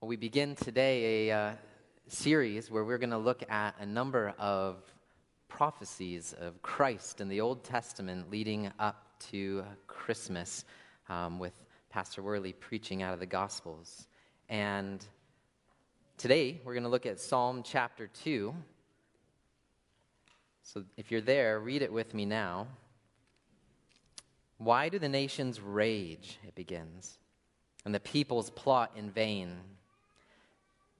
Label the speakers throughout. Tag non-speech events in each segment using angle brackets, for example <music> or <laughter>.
Speaker 1: Well, we begin today a uh, series where we're going to look at a number of prophecies of Christ in the Old Testament leading up to Christmas um, with Pastor Worley preaching out of the Gospels. And today we're going to look at Psalm chapter 2. So if you're there, read it with me now. Why do the nations rage? It begins. And the peoples plot in vain.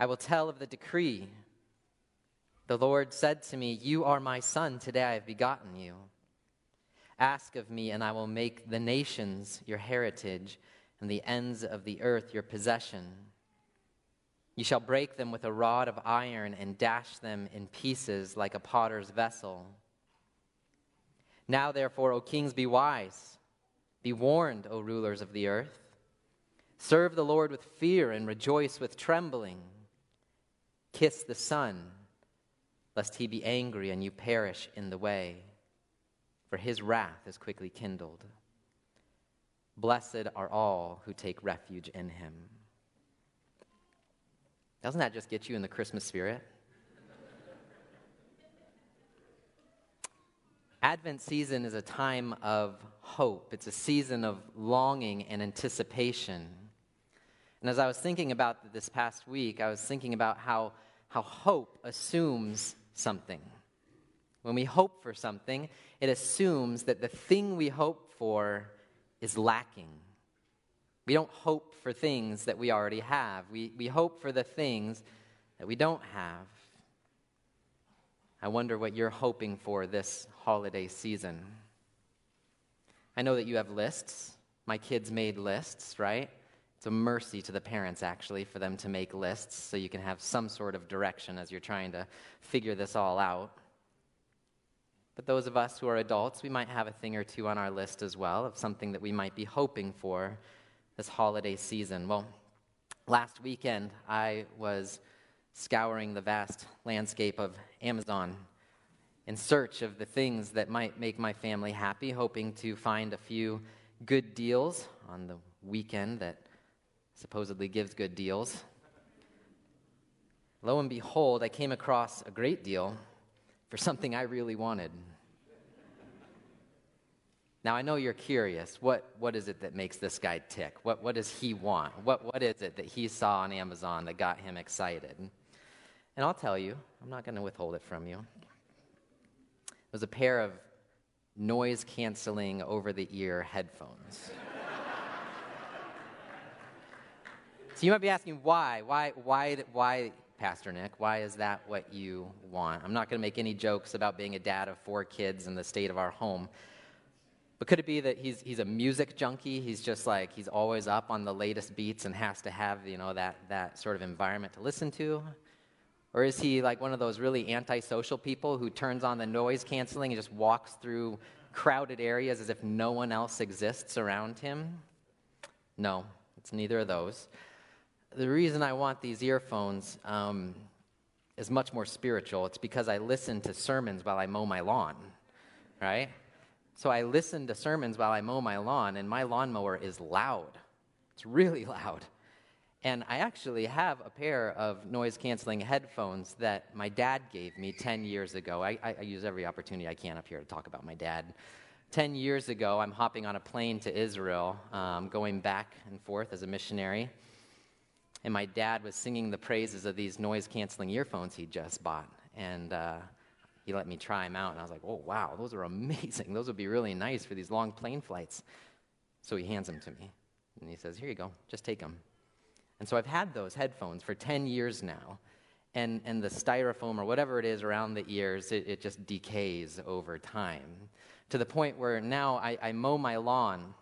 Speaker 1: I will tell of the decree. The Lord said to me, You are my son, today I have begotten you. Ask of me, and I will make the nations your heritage, and the ends of the earth your possession. You shall break them with a rod of iron and dash them in pieces like a potter's vessel. Now, therefore, O kings, be wise. Be warned, O rulers of the earth. Serve the Lord with fear and rejoice with trembling. Kiss the Son, lest he be angry and you perish in the way, for his wrath is quickly kindled. Blessed are all who take refuge in him. Doesn't that just get you in the Christmas spirit? Advent season is a time of hope. It's a season of longing and anticipation. And as I was thinking about this past week, I was thinking about how, how hope assumes something. When we hope for something, it assumes that the thing we hope for is lacking. We don't hope for things that we already have, we, we hope for the things that we don't have. I wonder what you're hoping for this holiday season. I know that you have lists. My kids made lists, right? It's a mercy to the parents, actually, for them to make lists so you can have some sort of direction as you're trying to figure this all out. But those of us who are adults, we might have a thing or two on our list as well of something that we might be hoping for this holiday season. Well, last weekend, I was scouring the vast landscape of Amazon in search of the things that might make my family happy, hoping to find a few good deals on the weekend that supposedly gives good deals. Lo and behold, I came across a great deal for something I really wanted. Now, I know you're curious. What, what is it that makes this guy tick? What, what does he want? What, what is it that he saw on Amazon that got him excited? And I'll tell you, I'm not going to withhold it from you. It was a pair of noise canceling over the ear headphones. So you might be asking why? Why, why, why, Pastor Nick? Why is that what you want? I'm not going to make any jokes about being a dad of four kids and the state of our home. But could it be that he's, he's a music junkie? He's just like, he's always up on the latest beats and has to have, you know, that, that sort of environment to listen to? Or is he like one of those really antisocial people who turns on the noise canceling and just walks through crowded areas as if no one else exists around him? No, it's neither of those the reason I want these earphones um, is much more spiritual. It's because I listen to sermons while I mow my lawn, right? So I listen to sermons while I mow my lawn, and my lawnmower is loud. It's really <laughs> loud. And I actually have a pair of noise canceling headphones that my dad gave me 10 years ago. I, I, I, use every opportunity I can up here to talk about my dad. 10 years ago, I'm hopping on a plane to Israel, um, going back and forth as a missionary and my dad was singing the praises of these noise canceling earphones he just bought. And uh, he let me try them out, and I was like, oh, wow, those are <laughs> amazing. Those would be really nice for these long plane flights. So he hands them to me, and he says, here you go, just take them. And so I've had those headphones for 10 years now. And, and the styrofoam or whatever it is around the ears, it, it just decays over time to the point where now I, I mow my lawn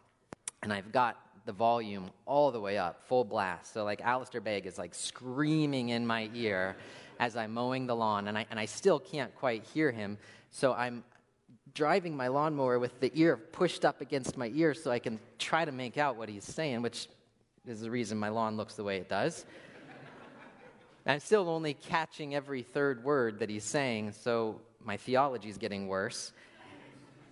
Speaker 1: and I've got the volume all the way up, full blast. So, like, Alistair Begg is like screaming in my ear as I'm mowing the lawn, and I, and I still can't quite hear him. So, I'm driving my lawnmower with the ear pushed up against my ear so I can try to make out what he's saying, which is the reason my lawn looks the way it does. I'm still only catching every third word that he's saying, so my theology is getting worse.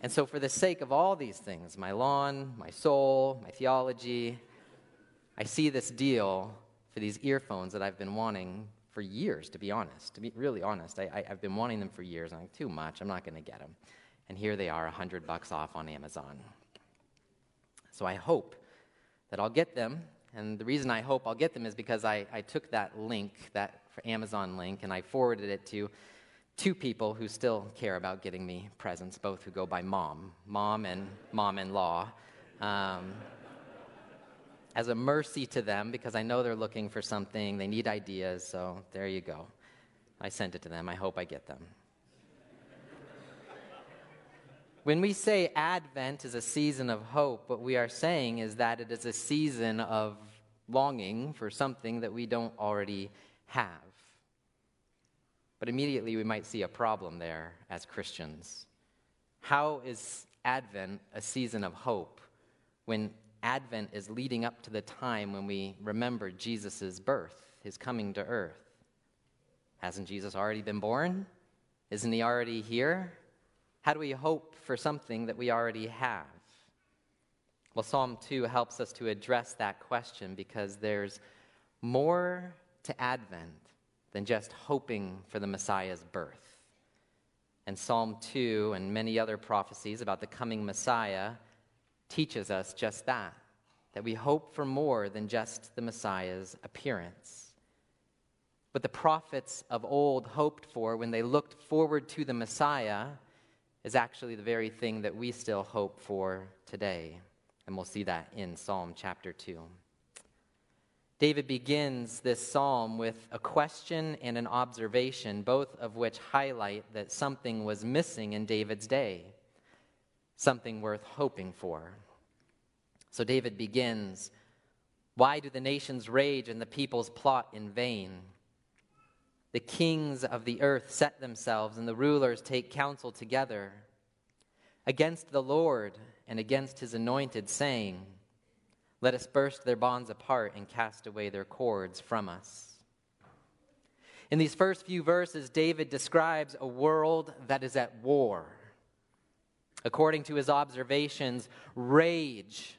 Speaker 1: And so, for the sake of all these things my lawn, my soul, my theology I see this deal for these earphones that I've been wanting for years, to be honest. To be really honest, I, have been wanting them for years. I'm like, too much, I'm not going to get them. And here they are, 100 bucks off on Amazon. So I hope that I'll get them. And the reason I hope I'll get them is because I, I took that link, that Amazon link, and I forwarded it to two people who still care about getting me presents, both who go by mom, mom and mom in law, um, as a mercy to them because I know they're looking for something, they need ideas, so there you go. I sent it to them. I hope I get them. when we say Advent is a season of hope, what we are saying is that it is a season of longing for something that we don't already have. But immediately we might see a problem there as Christians. How is Advent a season of hope when Advent is leading up to the time when we remember Jesus' birth, his coming to earth? Hasn't Jesus already been born? Isn't he already here? How do we hope for something that we already have? Well, Psalm 2 helps us to address that question because there's more to Advent than just hoping for the Messiah's birth. And Psalm 2 and many other prophecies about the coming Messiah teaches us just that, that we hope for more than just the Messiah's appearance. What the prophets of old hoped for when they looked forward to the Messiah is actually the very thing that we still hope for today. And we'll see that in Psalm chapter 2. David begins this psalm with a question and an observation, both of which highlight that something was missing in David's day, something worth hoping for. So David begins Why do the nations rage and the peoples plot in vain? The kings of the earth set themselves, and the rulers take counsel together against the Lord and against his anointed, saying, let us burst their bonds apart and cast away their cords from us. In these first few verses, David describes a world that is at war. According to his observations, rage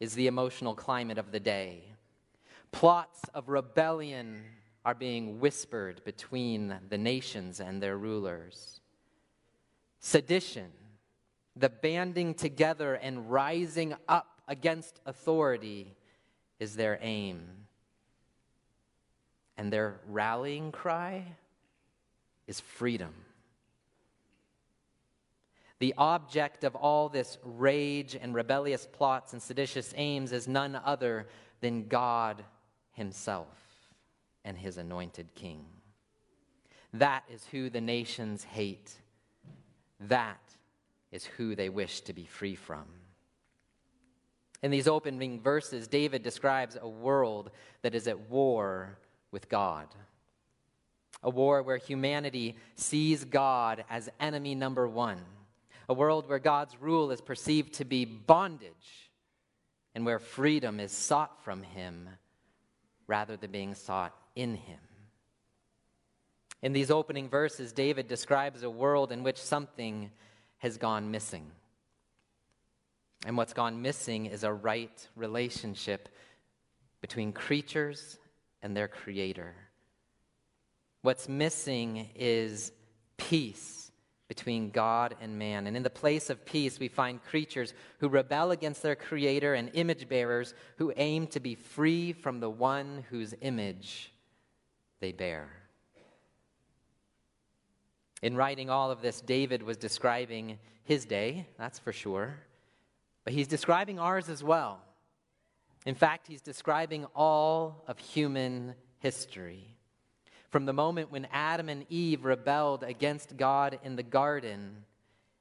Speaker 1: is the emotional climate of the day. Plots of rebellion are being whispered between the nations and their rulers. Sedition, the banding together and rising up against authority is their aim. And their rallying cry is freedom. The object of all this rage and rebellious plots and seditious aims is none other than God Himself and His anointed King. That is who the nations hate. That is who they wish to be free from. In these opening verses, David describes a world that is at war with God. A war where humanity sees God as enemy number one. A world where God's rule is perceived to be bondage and where freedom is sought from Him rather than being sought in Him. In these opening verses, David describes a world in which something has gone missing. And what's gone missing is a right relationship between creatures and their creator. What's missing is peace between God and man. And in the place of peace, we find creatures who rebel against their creator and image bearers who aim to be free from the one whose image they bear. In writing all of this, David was describing his day, that's for sure. But he's describing ours as well. In fact, he's describing all of human history. From the moment when Adam and Eve rebelled against God in the garden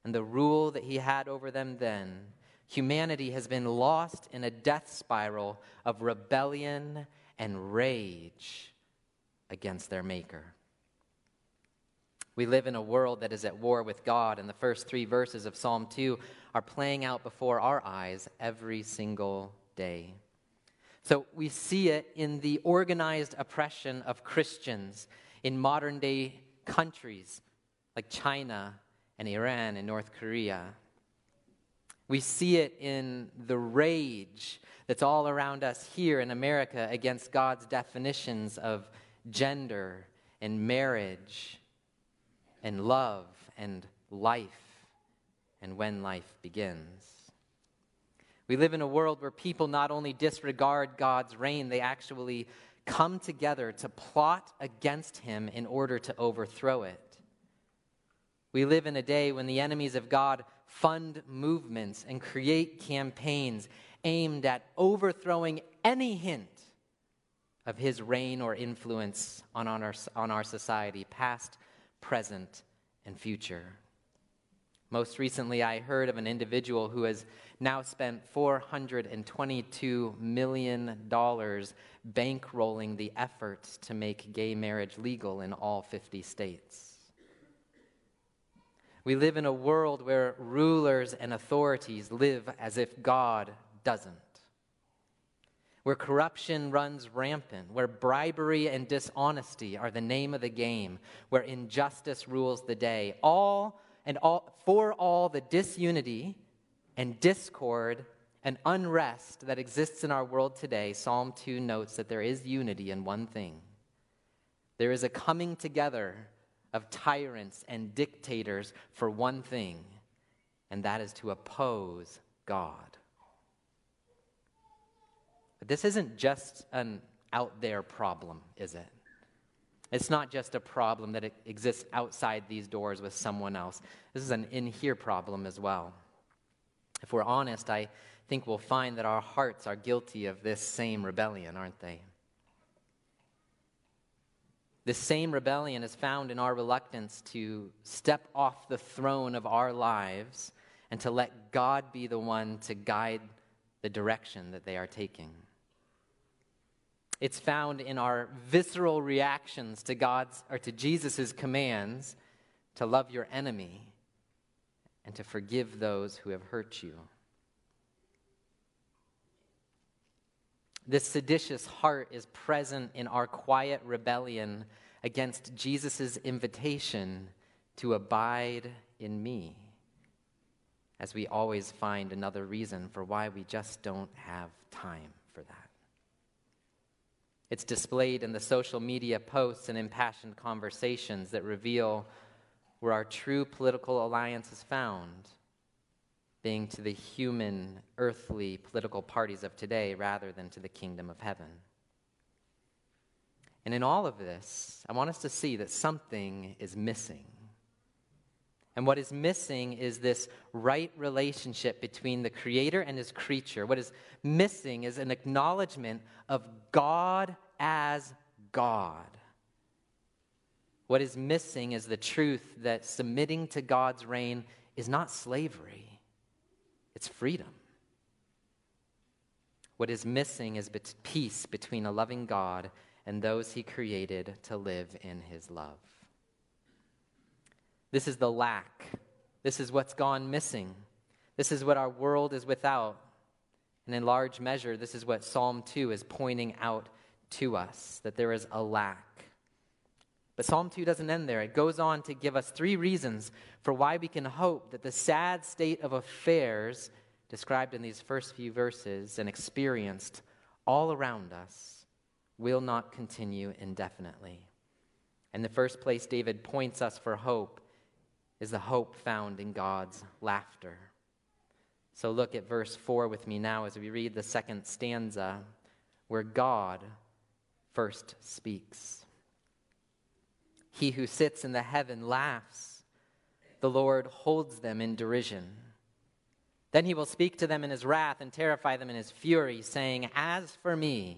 Speaker 1: and the rule that he had over them then, Humanity has been lost in a death spiral of rebellion and rage against their Maker. We live in a world that is at war with God, and the first three verses of Psalm 2 are playing out before our eyes every single day. So we see it in the organized oppression of Christians in modern day countries like China and Iran and North Korea. We see it in the rage that's all around us here in America against God's definitions of gender and marriage and love and life and when life begins. We live in a world where people not only disregard God's reign, they actually come together to plot against him in order to overthrow it. We live in a day when the enemies of God fund movements and create campaigns aimed at overthrowing any hint of his reign or influence on, on, our, on our society, past, present, and future. Most recently, I heard of an individual who has now spent $422 million bankrolling the efforts to make gay marriage legal in all 50 states. We live in a world where rulers and authorities live as if God doesn't. Where corruption runs rampant, where bribery and dishonesty are the name of the game, where injustice rules the day, all and all, for all the disunity and discord and unrest that exists in our world today, Psalm 2 notes that there is unity in one thing. There is a coming together of tyrants and dictators for one thing, and that is to oppose God. But this isn't just an out there problem, is it? It's not just a problem that exists outside these doors with someone else. This is an in here problem as well. If we're honest, I think we'll find that our hearts are guilty of this same rebellion, aren't they? This same rebellion is found in our reluctance to step off the throne of our lives and to let God be the one to guide the direction that they are taking. It's found in our visceral reactions to God's or to Jesus' commands to love your enemy and to forgive those who have hurt you. This seditious heart is present in our quiet rebellion against Jesus' invitation to abide in me, as we always find another reason for why we just don't have time for that. It's displayed in the social media posts and impassioned conversations that reveal where our true political alliance is found, being to the human, earthly political parties of today rather than to the kingdom of heaven. And in all of this, I want us to see that something is missing. And what is missing is this right relationship between the Creator and His creature. What is missing is an acknowledgement of God as God. What is missing is the truth that submitting to God's reign is not slavery, it's freedom. What is missing is peace between a loving God and those he created to live in his love. This is the lack. This is what's gone missing. This is what our world is without. And in large measure, this is what Psalm 2 is pointing out to us that there is a lack. But Psalm 2 doesn't end there. It goes on to give us three reasons for why we can hope that the sad state of affairs described in these first few verses and experienced all around us will not continue indefinitely. In the first place, David points us for hope is the hope found in God's laughter. So look at verse 4 with me now as we read the second stanza where God first speaks. He who sits in the heaven laughs. The Lord holds them in derision. Then he will speak to them in his wrath and terrify them in his fury, saying, As for me,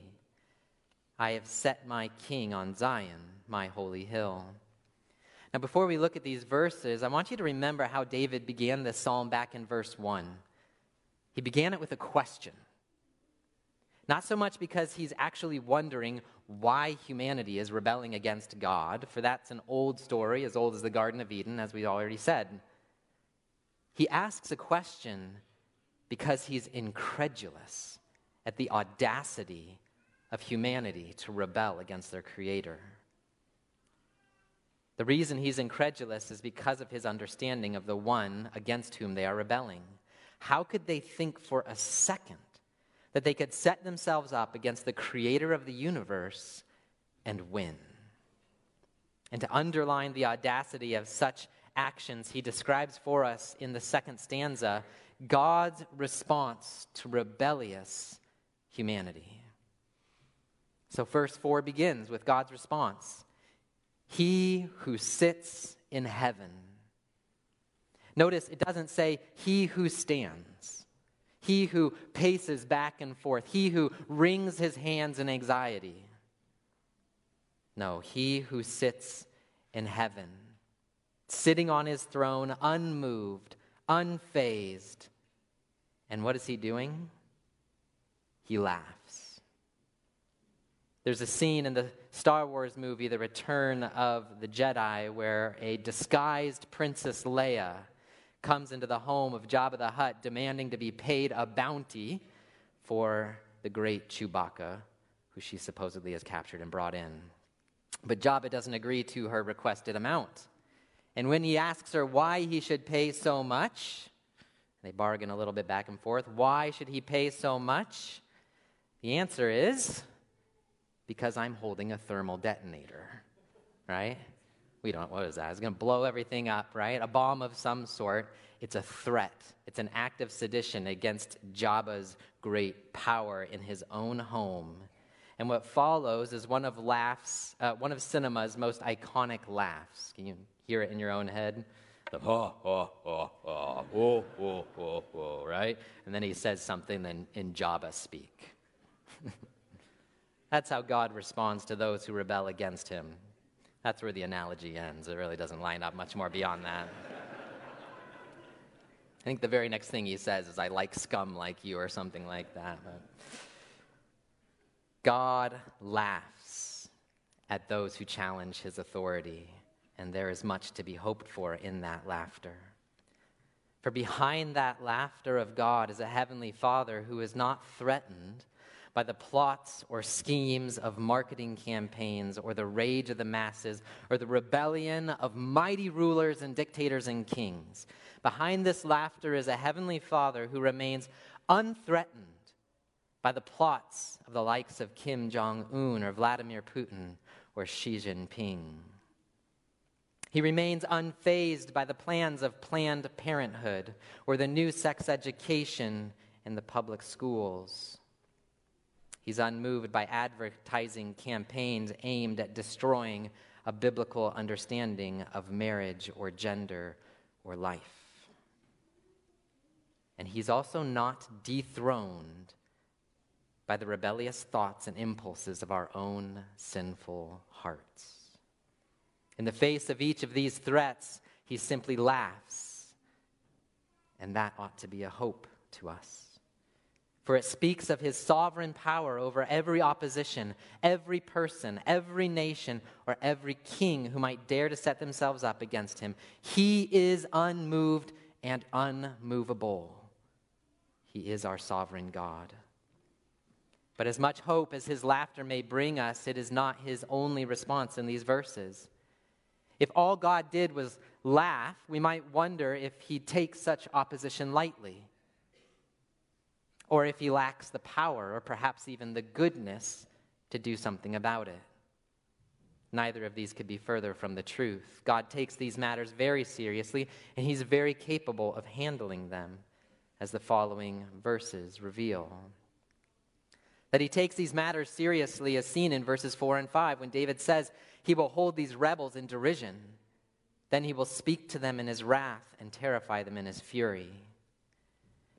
Speaker 1: I have set my king on Zion, my holy hill. Now, before we look at these verses, I want you to remember how David began this psalm back in verse 1. He began it with a question. Not so much because he's actually wondering why humanity is rebelling against God, for that's an old story, as old as the Garden of Eden, as we already said. He asks a question because he's incredulous at the audacity of humanity to rebel against their Creator. The reason he's incredulous is because of his understanding of the one against whom they are rebelling. How could they think for a second that they could set themselves up against the creator of the universe and win? And to underline the audacity of such actions, he describes for us in the second stanza God's response to rebellious humanity. So, verse 4 begins with God's response he who sits in heaven. Notice it doesn't say he who stands, he who paces back and forth, he who wrings his hands in anxiety. No, he who sits in heaven, sitting on his throne, unmoved, unfazed. And what is he doing? He laughs. There's a scene in the Star Wars movie, The Return of the Jedi, where a disguised Princess Leia comes into the home of Jabba the Hutt demanding to be paid a bounty for the great Chewbacca, who she supposedly has captured and brought in. But Jabba doesn't agree to her requested amount. And when he asks her why he should pay so much, they bargain a little bit back and forth. Why should he pay so much? The answer is because I'm holding a thermal detonator, right? We don't, what is that? It's going to blow everything up, right? A bomb of some sort. It's a threat. It's an act of sedition against Jabba's great power in his own home. And what follows is one of laughs, uh, one of cinema's most iconic laughs. Can you hear it in your own head? The oh, oh, oh, oh, oh, oh, oh, oh, right? And then he says something in, in Jabba speak. <laughs> That's how God responds to those who rebel against him. That's where the analogy ends. It really doesn't line up much more beyond that. I think the very next thing he says is, I like scum like you, or something like that. But God laughs at those who challenge his authority, and there is much to be hoped for in that laughter. For behind that laughter of God is a heavenly Father who is not threatened by the plots or schemes of marketing campaigns or the rage of the masses or the rebellion of mighty rulers and dictators and kings. Behind this laughter is a heavenly Father who remains unthreatened by the plots of the likes of Kim Jong un or Vladimir Putin or Xi Jinping. He remains unfazed by the plans of Planned Parenthood or the new sex education in the public schools. He's unmoved by advertising campaigns aimed at destroying a biblical understanding of marriage or gender or life. And he's also not dethroned by the rebellious thoughts and impulses of our own sinful hearts. In the face of each of these threats, he simply laughs. And that ought to be a hope to us for it speaks of his sovereign power over every opposition, every person, every nation, or every king who might dare to set themselves up against him. He is unmoved and unmovable. He is our sovereign God. But as much hope as his laughter may bring us, it is not his only response in these verses. If all God did was laugh, we might wonder if he takes such opposition lightly or if he lacks the power or perhaps even the goodness to do something about it. Neither of these could be further from the truth. God takes these matters very seriously, and he's very capable of handling them, as the following verses reveal. That he takes these matters seriously is seen in verses 4 and 5 when David says he will hold these rebels in derision. Then he will speak to them in his wrath and terrify them in his fury.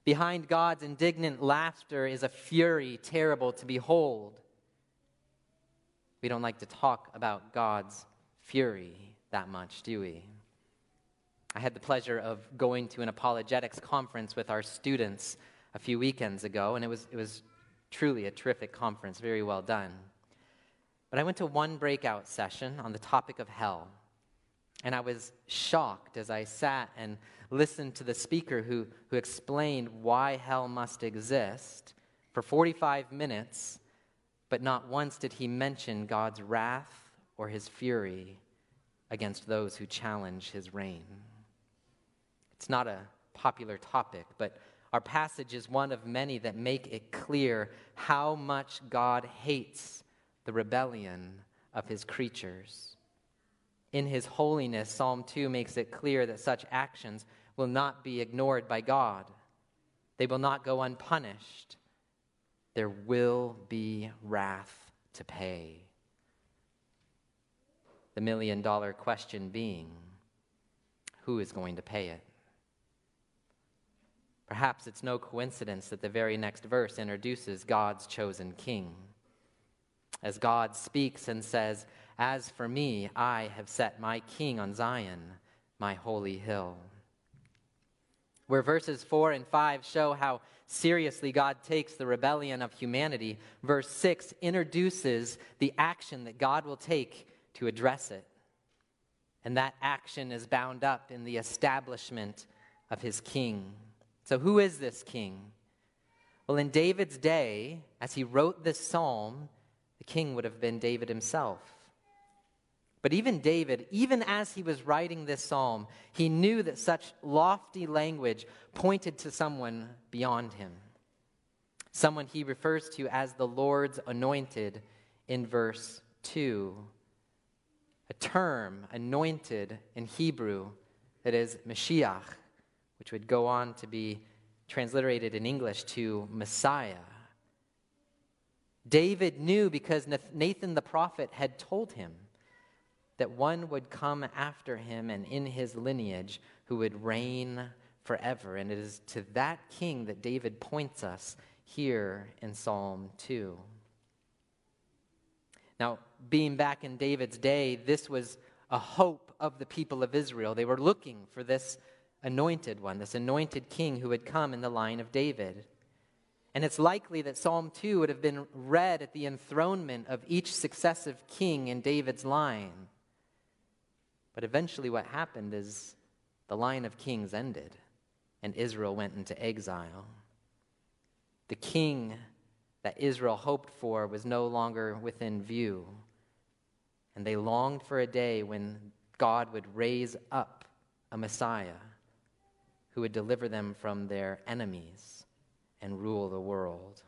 Speaker 1: Behind God's indignant laughter is a fury terrible to behold. We don't like to talk about God's fury that much, do we? I had the pleasure of going to an apologetics conference with our students a few weekends ago, and it was, it was truly a terrific conference, very well done. But I went to one breakout session on the topic of hell. And I was shocked as I sat and listened to the speaker who, who explained why hell must exist for 45 minutes, but not once did he mention God's wrath or his fury against those who challenge his reign. It's not a popular topic, but our passage is one of many that make it clear how much God hates the rebellion of his creatures. In his holiness, Psalm 2 makes it clear that such actions will not be ignored by God. They will not go unpunished. There will be wrath to pay. The million dollar question being who is going to pay it? Perhaps it's no coincidence that the very next verse introduces God's chosen king. As God speaks and says, As for me, I have set my king on Zion, my holy hill. Where verses 4 and 5 show how seriously God takes the rebellion of humanity, verse 6 introduces the action that God will take to address it. And that action is bound up in the establishment of his king. So, who is this king? Well, in David's day, as he wrote this psalm, the king would have been David himself. But even David, even as he was writing this psalm, he knew that such lofty language pointed to someone beyond him. Someone he refers to as the Lord's anointed in verse 2. A term, anointed in Hebrew, that is Mashiach, which would go on to be transliterated in English to Messiah. David knew because Nathan the prophet had told him that one would come after him and in his lineage who would reign forever. And it is to that king that David points us here in Psalm 2. Now, being back in David's day, this was a hope of the people of Israel. They were looking for this anointed one, this anointed king who would come in the line of David. And it's likely that Psalm 2 would have been read at the enthronement of each successive king in David's line. But eventually, what happened is the line of kings ended and Israel went into exile. The king that Israel hoped for was no longer within view. And they longed for a day when God would raise up a Messiah who would deliver them from their enemies and rule the world.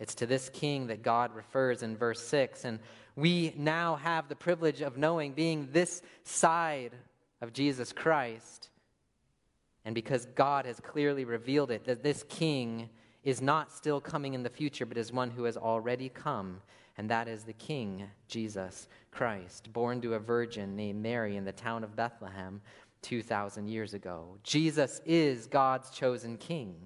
Speaker 1: It's to this king that God refers in verse 6. And we now have the privilege of knowing, being this side of Jesus Christ, and because God has clearly revealed it, that this king is not still coming in the future, but is one who has already come, and that is the King, Jesus Christ, born to a virgin named Mary in the town of Bethlehem 2,000 years ago. Jesus is God's chosen king.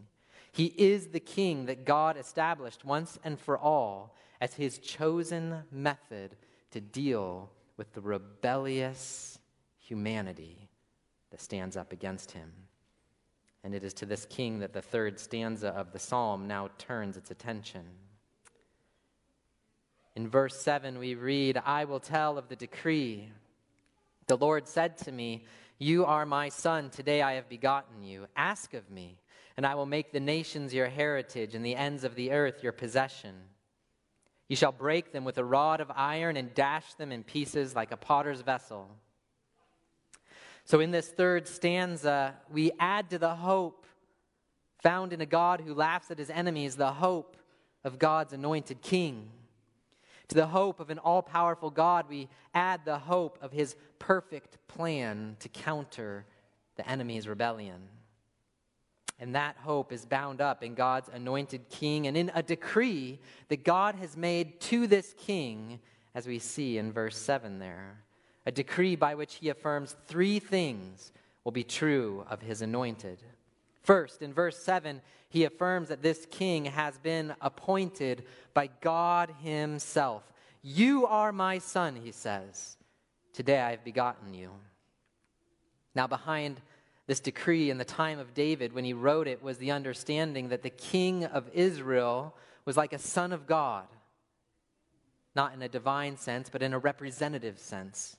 Speaker 1: He is the king that God established once and for all as his chosen method to deal with the rebellious humanity that stands up against him. And it is to this king that the third stanza of the psalm now turns its attention. In verse 7, we read, I will tell of the decree. The Lord said to me, You are my son, today I have begotten you. Ask of me, and I will make the nations your heritage and the ends of the earth your possession. You shall break them with a rod of iron and dash them in pieces like a potter's vessel. So, in this third stanza, we add to the hope found in a God who laughs at his enemies the hope of God's anointed king. To the hope of an all powerful God, we add the hope of his perfect plan to counter the enemy's rebellion. And that hope is bound up in God's anointed king and in a decree that God has made to this king, as we see in verse 7 there. A decree by which he affirms three things will be true of his anointed. First, in verse 7, he affirms that this king has been appointed by God himself. You are my son, he says. Today I have begotten you. Now, behind This decree in the time of David, when he wrote it, was the understanding that the king of Israel was like a son of God, not in a divine sense, but in a representative sense.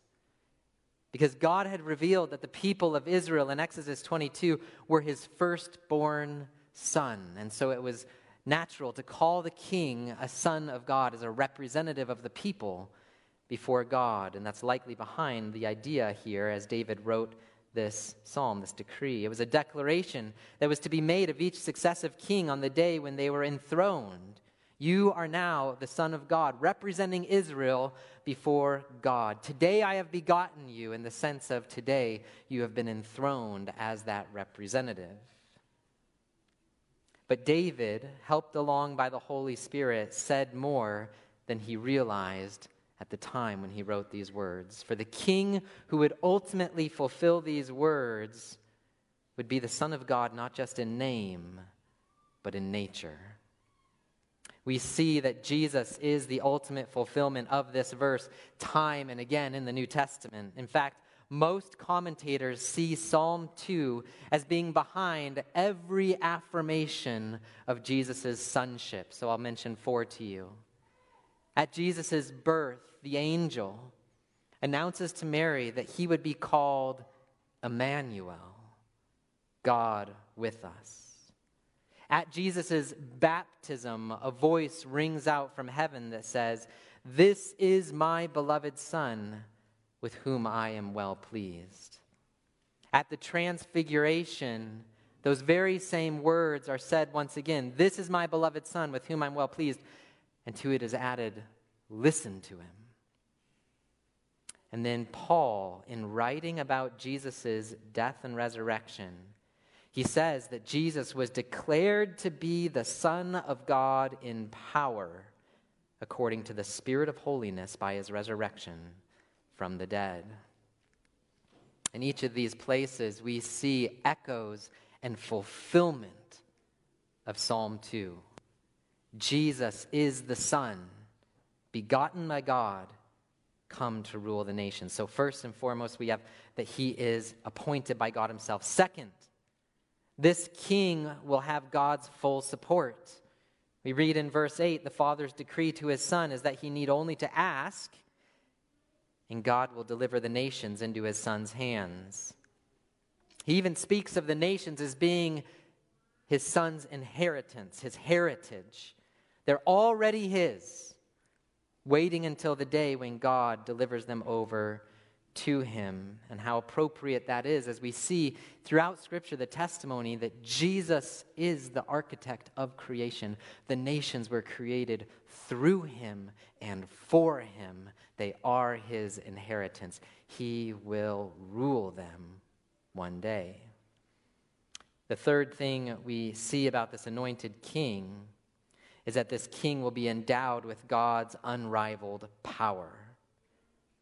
Speaker 1: Because God had revealed that the people of Israel in Exodus 22 were his firstborn son. And so it was natural to call the king a son of God as a representative of the people before God. And that's likely behind the idea here as David wrote this psalm, this decree. It was a declaration that was to be made of each successive king on the day when they were enthroned. You are now the Son of God, representing Israel before God. Today I have begotten you, in the sense of today you have been enthroned as that representative. But David, helped along by the Holy Spirit, said more than he realized at the time when he wrote these words. For the king who would ultimately fulfill these words would be the Son of God, not just in name, but in nature. We see that Jesus is the ultimate fulfillment of this verse time and again in the New Testament. In fact, most commentators see Psalm 2 as being behind every affirmation of Jesus' sonship. So I'll mention four to you. At Jesus' birth, the angel announces to Mary that he would be called Emmanuel, God with us. At Jesus' baptism, a voice rings out from heaven that says, This is my beloved Son, with whom I am well pleased. At the transfiguration, those very same words are said once again This is my beloved Son, with whom I'm well pleased. And to it is added, Listen to him. And then Paul, in writing about Jesus' death and resurrection, he says that Jesus was declared to be the Son of God in power according to the Spirit of holiness by his resurrection from the dead. In each of these places, we see echoes and fulfillment of Psalm 2. Jesus is the Son, begotten by God, come to rule the nation. So, first and foremost, we have that he is appointed by God himself. Second, this king will have God's full support. We read in verse 8 the Father's decree to his Son is that he need only to ask, and God will deliver the nations into his Son's hands. He even speaks of the nations as being his Son's inheritance, his heritage. They're already his, waiting until the day when God delivers them over to him and how appropriate that is as we see throughout Scripture the testimony that Jesus is the architect of creation. The nations were created through him and for him, they are his inheritance. He will rule them one day. The third thing we see about this anointed king is that this king will be endowed with God's unrivaled power.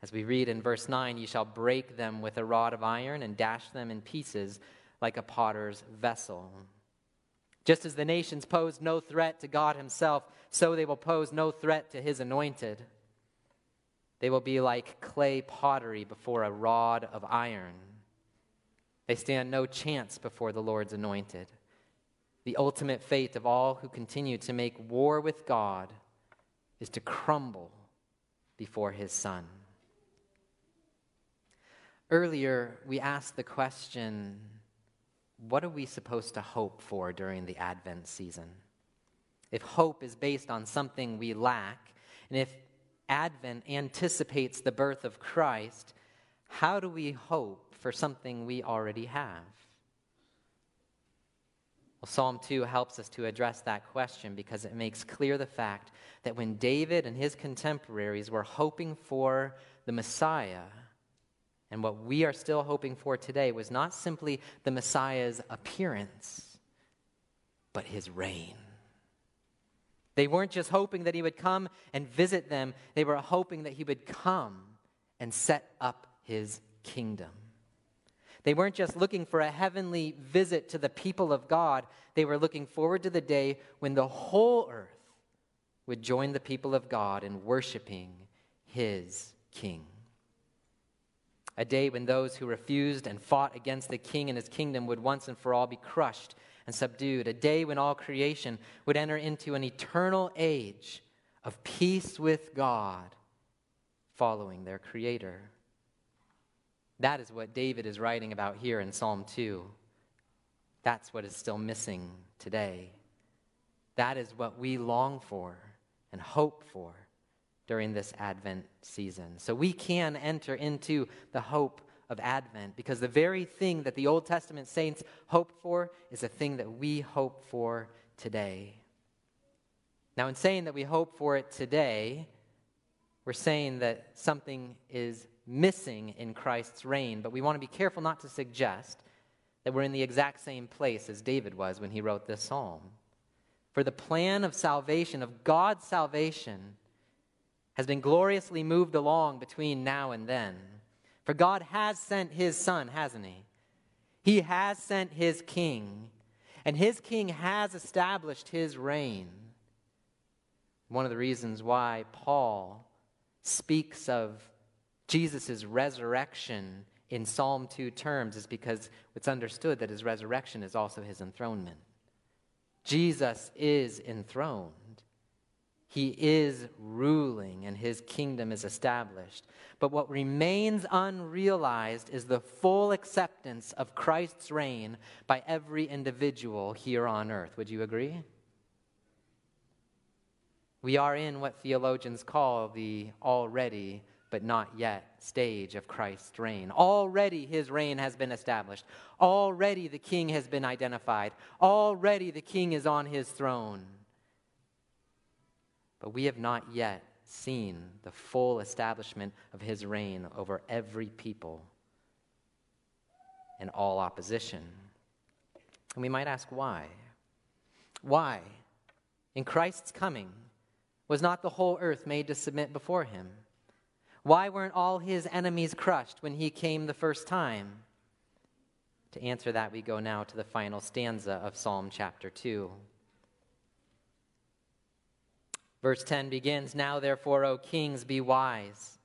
Speaker 1: As we read in verse 9, you shall break them with a rod of iron and dash them in pieces like a potter's vessel. Just as the nations posed no threat to God Himself, so they will pose no threat to His anointed. They will be like clay pottery before a rod of iron. They stand no chance before the Lord's anointed. The ultimate fate of all who continue to make war with God is to crumble before His Son. Earlier, we asked the question what are we supposed to hope for during the Advent season? If hope is based on something we lack, and if Advent anticipates the birth of Christ, how do we hope for something we already have? Well, Psalm 2 helps us to address that question because it makes clear the fact that when David and his contemporaries were hoping for the Messiah, and what we are still hoping for today was not simply the Messiah's appearance, but his reign. They weren't just hoping that he would come and visit them, they were hoping that he would come and set up his kingdom. They weren't just looking for a heavenly visit to the people of God, they were looking forward to the day when the whole earth would join the people of God in worshiping his king. a day when those who refused and fought against the king and his kingdom would once and for all be crushed and subdued, a day when all creation would enter into an eternal age of peace with God following their Creator. That is what David is writing about here in Psalm 2. That's what is still missing today. That is what we long for and hope for during this Advent season. So we can enter into the hope of Advent because the very thing that the Old Testament saints hoped for is a thing that we hope for today. Now, in saying that we hope for it today, we're saying that something is missing in Christ's reign, but we want to be careful not to suggest that we're in the exact same place as David was when he wrote this psalm. For the plan of salvation, of God's salvation, has been gloriously moved along between now and then. For God has sent his Son, hasn't he? He has sent his King, and his King has established his reign. One of the reasons why Paul speaks of Jesus' resurrection in Psalm 2 terms is because it's understood that his resurrection is also his enthronement. Jesus is enthroned. He is ruling and his kingdom is established. But what remains unrealized is the full acceptance of Christ's reign by every individual here on earth. Would you agree? We are in what theologians call the already but not yet stage of Christ's reign. Already his reign has been established. Already the king has been identified. Already the king is on his throne. But we have not yet seen the full establishment of his reign over every people and all opposition. And we might ask why. Why? In Christ's coming, was not the whole earth made to submit before him? Why weren't all his enemies crushed when he came the first time? To answer that, we go now to the final stanza of Psalm chapter 2. Verse 10 begins Now therefore, O kings, be wise.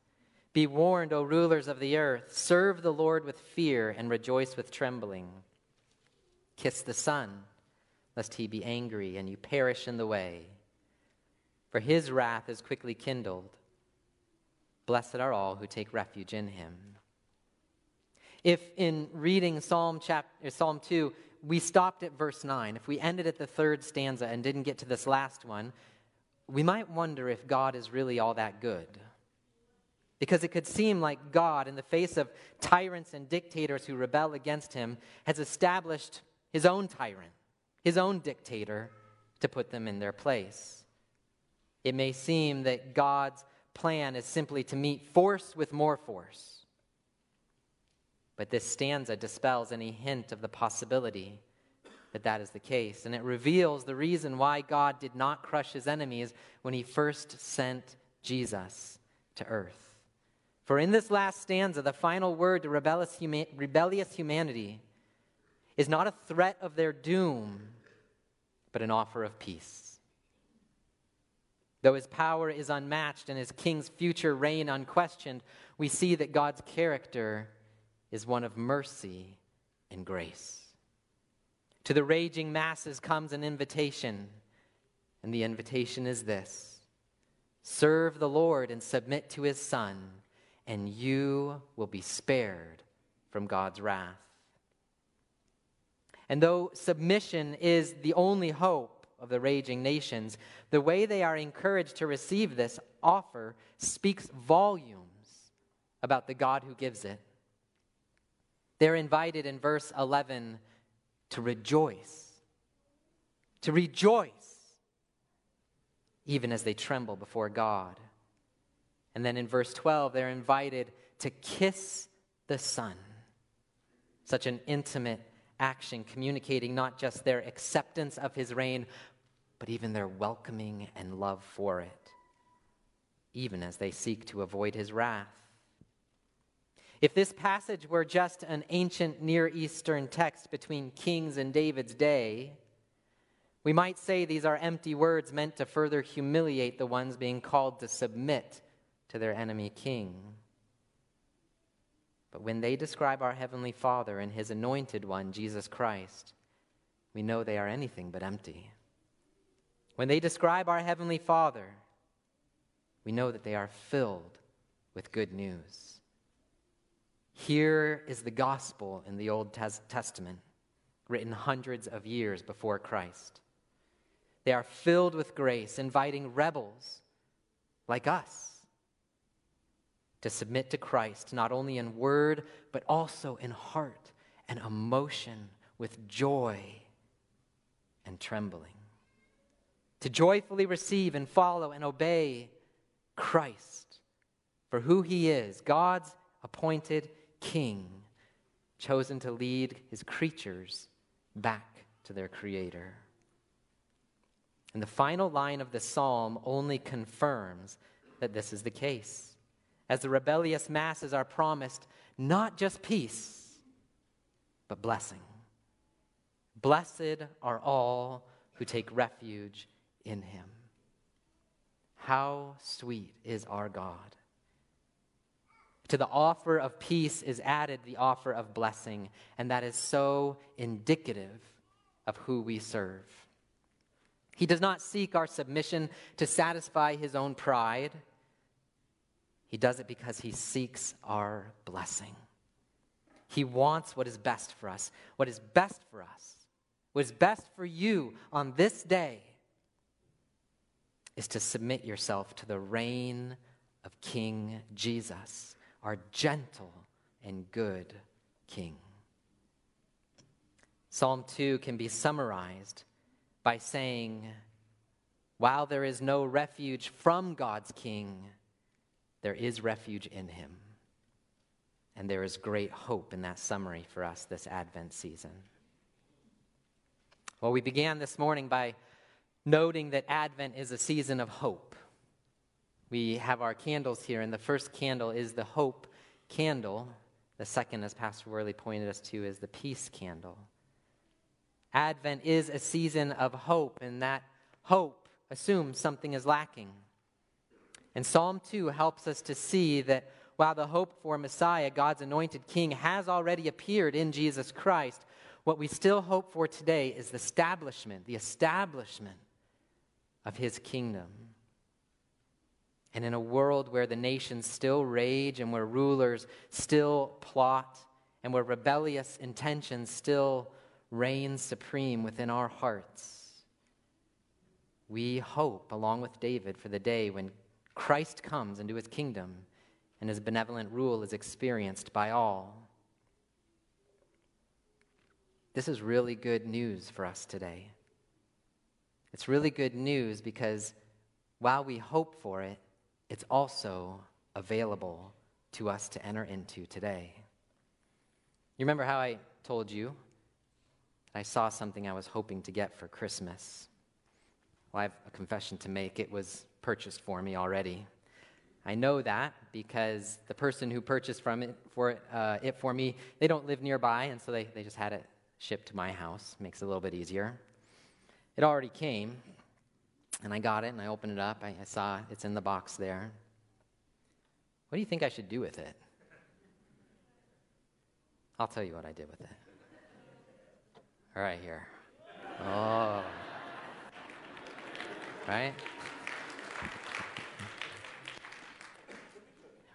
Speaker 1: Be warned, O rulers of the earth. Serve the Lord with fear and rejoice with trembling. Kiss the Son, lest he be angry and you perish in the way. For his wrath is quickly kindled. Blessed are all who take refuge in him. If in reading Psalm, chapter, eh, Psalm 2, we stopped at verse 9, if we ended at the third stanza and didn't get to this last one, we might wonder if God is really all that good. Because it could seem like God, in the face of tyrants and dictators who rebel against him, has established his own tyrant, his own dictator, to put them in their place. It may seem that God's plan is simply to meet force with more force. But this stanza dispels any hint of the possibility that that is the case. And it reveals the reason why God did not crush his enemies when he first sent Jesus to earth. For in this last stanza, the final word to rebellious, huma- rebellious humanity is not a threat of their doom, but an offer of peace. Though his power is unmatched and his king's future reign unquestioned, we see that God's character is one of mercy and grace. To the raging masses comes an invitation, and the invitation is this Serve the Lord and submit to his Son, and you will be spared from God's wrath. And though submission is the only hope of the raging nations, the way they are encouraged to receive this offer speaks volumes about the God who gives it. They're invited in verse 11 to rejoice, to rejoice, even as they tremble before God. And then in verse 12, they're invited to kiss the Son. Such an intimate action, communicating not just their acceptance of his reign, but even their welcoming and love for it, even as they seek to avoid his wrath. If this passage were just an ancient Near Eastern text between kings in David's day, we might say these are empty words meant to further humiliate the ones being called to submit to their enemy king. But when they describe our Heavenly Father and His anointed one, Jesus Christ, we know they are anything but empty. When they describe our Heavenly Father, we know that they are filled with good news. Here is the gospel in the Old Testament, written hundreds of years before Christ. They are filled with grace, inviting rebels like us to submit to Christ, not only in word, but also in heart and emotion with joy and trembling. To joyfully receive and follow and obey Christ for who he is, God's appointed king, chosen to lead his creatures back to their creator. And the final line of the psalm only confirms that this is the case as the rebellious masses are promised not just peace, but blessing. Blessed are all who take refuge in him. How sweet is our God! To the offer of peace is added the offer of blessing, and that is so indicative of who we serve. He does not seek our submission to satisfy his own pride. He does it because he seeks our blessing. He wants what is best for us. What is best for us, what is best for you on this day, is to submit yourself to the reign of King Jesus, our gentle and good King. Psalm 2 can be summarized by saying, While there is no refuge from God's King, there is refuge in him. And there is great hope in that summary for us this Advent season. Well, we began this morning by noting that Advent is a season of hope. We have our candles here, and the first candle is the hope candle. The second, as Pastor Worley pointed us to, is the peace candle. Advent is a season of hope, and that hope assumes something is lacking. And Psalm 2 helps us to see that while the hope for Messiah, God's anointed king, has already appeared in Jesus Christ, what we still hope for today is the establishment, the establishment of his kingdom. And in a world where the nations still rage and where rulers still plot and where rebellious intentions still reign supreme within our hearts, we hope, along with David, for the day when Christ comes into his kingdom, and his benevolent rule is experienced by all. This is really good news for us today. It's really good news because while we hope for it, it's also available to us to enter into today. You remember how I told you that I saw something I was hoping to get for Christmas? Well, I have a confession to make. It was purchased for me already. I know that because the person who purchased from it for uh, it for me, they don't live nearby, and so they, they just had it shipped to my house. Makes it a little bit easier. It already came, and I got it, and I opened it up. I, I saw it's in the box there. What do you think I should do with it? I'll tell you what I did with it. Right here. Oh. Right?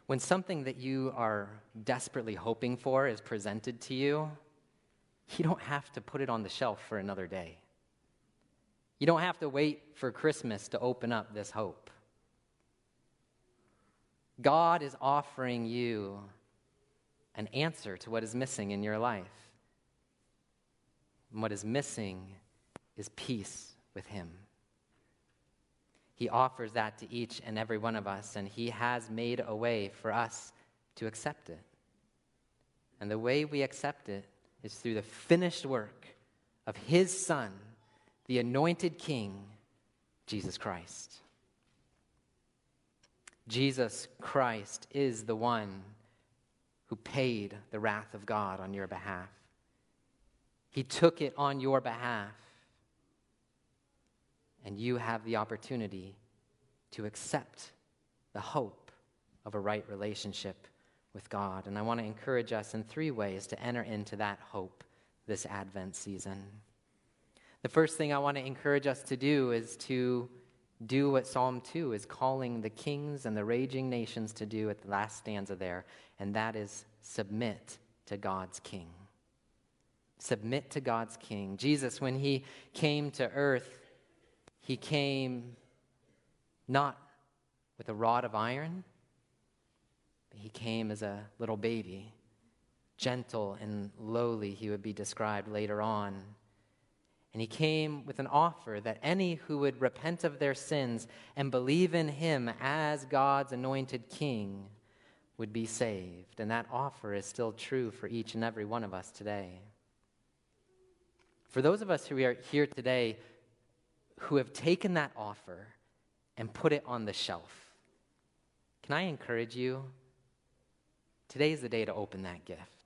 Speaker 1: When something that you are desperately hoping for is presented to you, you don't have to put it on the shelf for another day. You don't have to wait for Christmas to open up this hope. God is offering you an answer to what is missing in your life. And what is missing is peace with Him. He offers that to each and every one of us, and He has made a way for us to accept it. And the way we accept it is through the finished work of His Son, the anointed King, Jesus Christ. Jesus Christ is the one who paid the wrath of God on your behalf. He took it on your behalf and you have the opportunity to accept the hope of a right relationship with God. And I want to encourage us in three ways to enter into that hope this Advent season. The first thing I want to encourage us to do is to do what Psalm 2 is calling the kings and the raging nations to do at the last stanza there, and that is submit to God's king. Submit to God's king. Jesus, when he came to earth, he came not with a rod of iron, but he came as a little baby. Gentle and lowly, he would be described later on. And he came with an offer that any who would repent of their sins and believe in him as God's anointed king would be saved. And that offer is still true for each and every one of us today. For those of us who are here today who have taken that offer and put it on the shelf, can I encourage you? Today is the day to open that gift.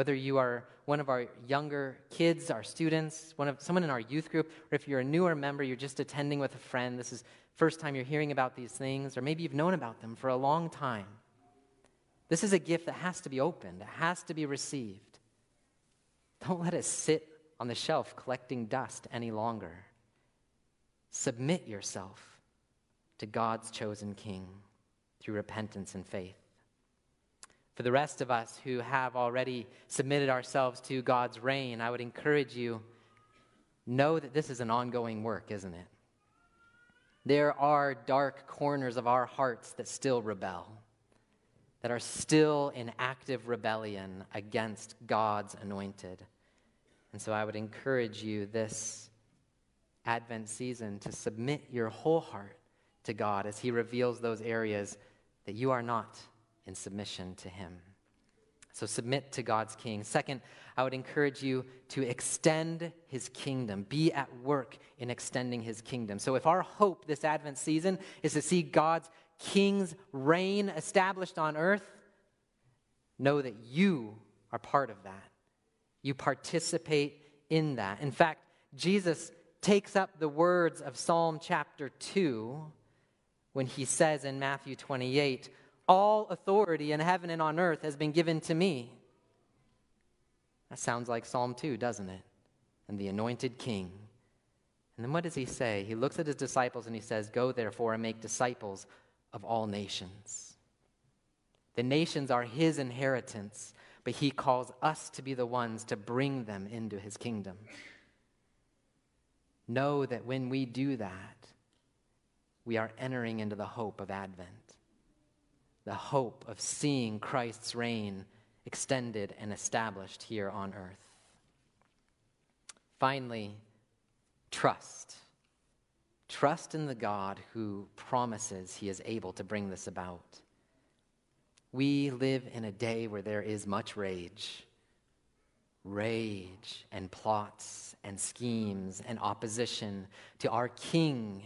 Speaker 1: Whether you are one of our younger kids, our students, one of, someone in our youth group, or if you're a newer member, you're just attending with a friend, this is first time you're hearing about these things, or maybe you've known about them for a long time. This is a gift that has to be opened, it has to be received. Don't let it sit on the shelf collecting dust any longer. Submit yourself to God's chosen King through repentance and faith. For the rest of us who have already submitted ourselves to God's reign, I would encourage you know that this is an ongoing work, isn't it? There are dark corners of our hearts that still rebel, that are still in active rebellion against God's anointed. And so I would encourage you this Advent season to submit your whole heart to God as He reveals those areas that you are not in submission to Him. So submit to God's King. Second, I would encourage you to extend His kingdom, be at work in extending His kingdom. So if our hope this Advent season is to see God's King's reign established on earth, know that you are part of that. You participate in that. In fact, Jesus takes up the words of Psalm chapter 2 when he says in Matthew 28, all authority in heaven and on earth has been given to me. That sounds like Psalm 2, doesn't it? And the anointed king. And then what does he say? He looks at his disciples and he says, Go therefore and make disciples of all nations. The nations are his inheritance, but he calls us to be the ones to bring them into his kingdom. Know that when we do that, we are entering into the hope of Advent the hope of seeing Christ's reign extended and established here on earth. Finally, trust. Trust in the God who promises he is able to bring this about. We live in a day where there is much rage rage and plots and schemes and opposition to our King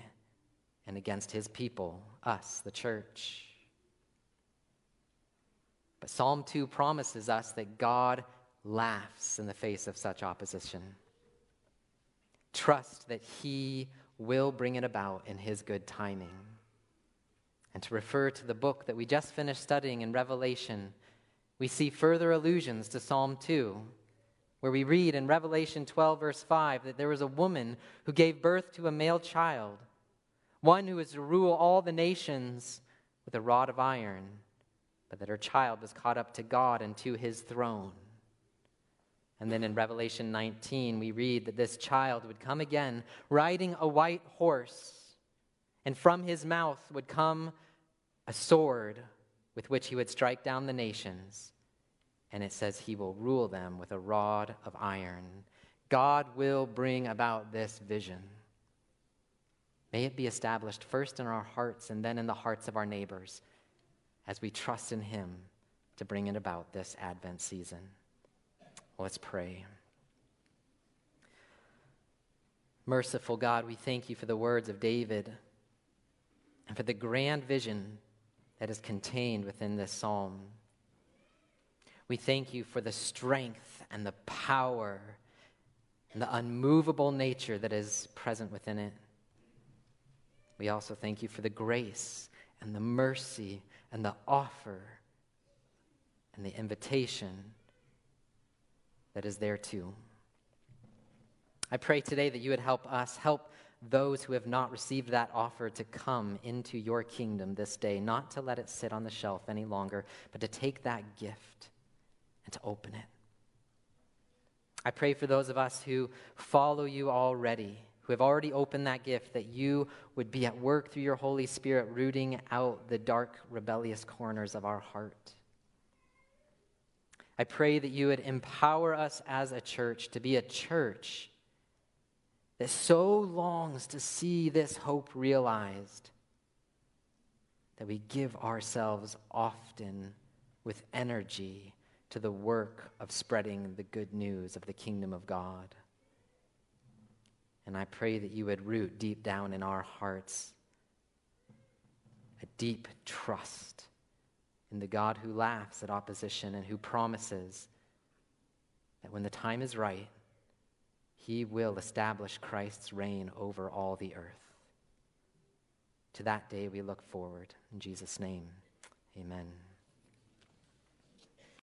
Speaker 1: and against his people, us, the church. But Psalm 2 promises us that God laughs in the face of such opposition. Trust that He will bring it about in His good timing. And to refer to the book that we just finished studying in Revelation, we see further allusions to Psalm 2, where we read in Revelation 12, verse 5, that there was a woman who gave birth to a male child, one who is to rule all the nations with a rod of iron that her child was caught up to God and to his throne. And then in Revelation 19, we read that this child would come again riding a white horse, and from his mouth would come a sword with which he would strike down the nations. And it says he will rule them with a rod of iron. God will bring about this vision. May it be established first in our hearts and then in the hearts of our neighbors as we trust in Him to bring it about this Advent season. Let's pray. Merciful God, we thank you for the words of David and for the grand vision that is contained within this psalm. We thank you for the strength and the power and the unmovable nature that is present within it. We also thank you for the grace and the mercy and the offer and the invitation that is there too. I pray today that you would help us, help those who have not received that offer to come into your kingdom this day, not to let it sit on the shelf any longer, but to take that gift and to open it. I pray for those of us who follow you already, who have already opened that gift, that you would be at work through your Holy Spirit, rooting out the dark, rebellious corners of our heart. I pray that you would empower us as a church to be a church that so longs to see this hope realized that we give ourselves often with energy to the work of spreading the good news of the kingdom of God. And I pray that you would root deep down in our hearts a deep trust in the God who laughs at opposition and who promises that when the time is right, he will establish Christ's reign over all the earth. To that day we look forward. In Jesus' name, amen.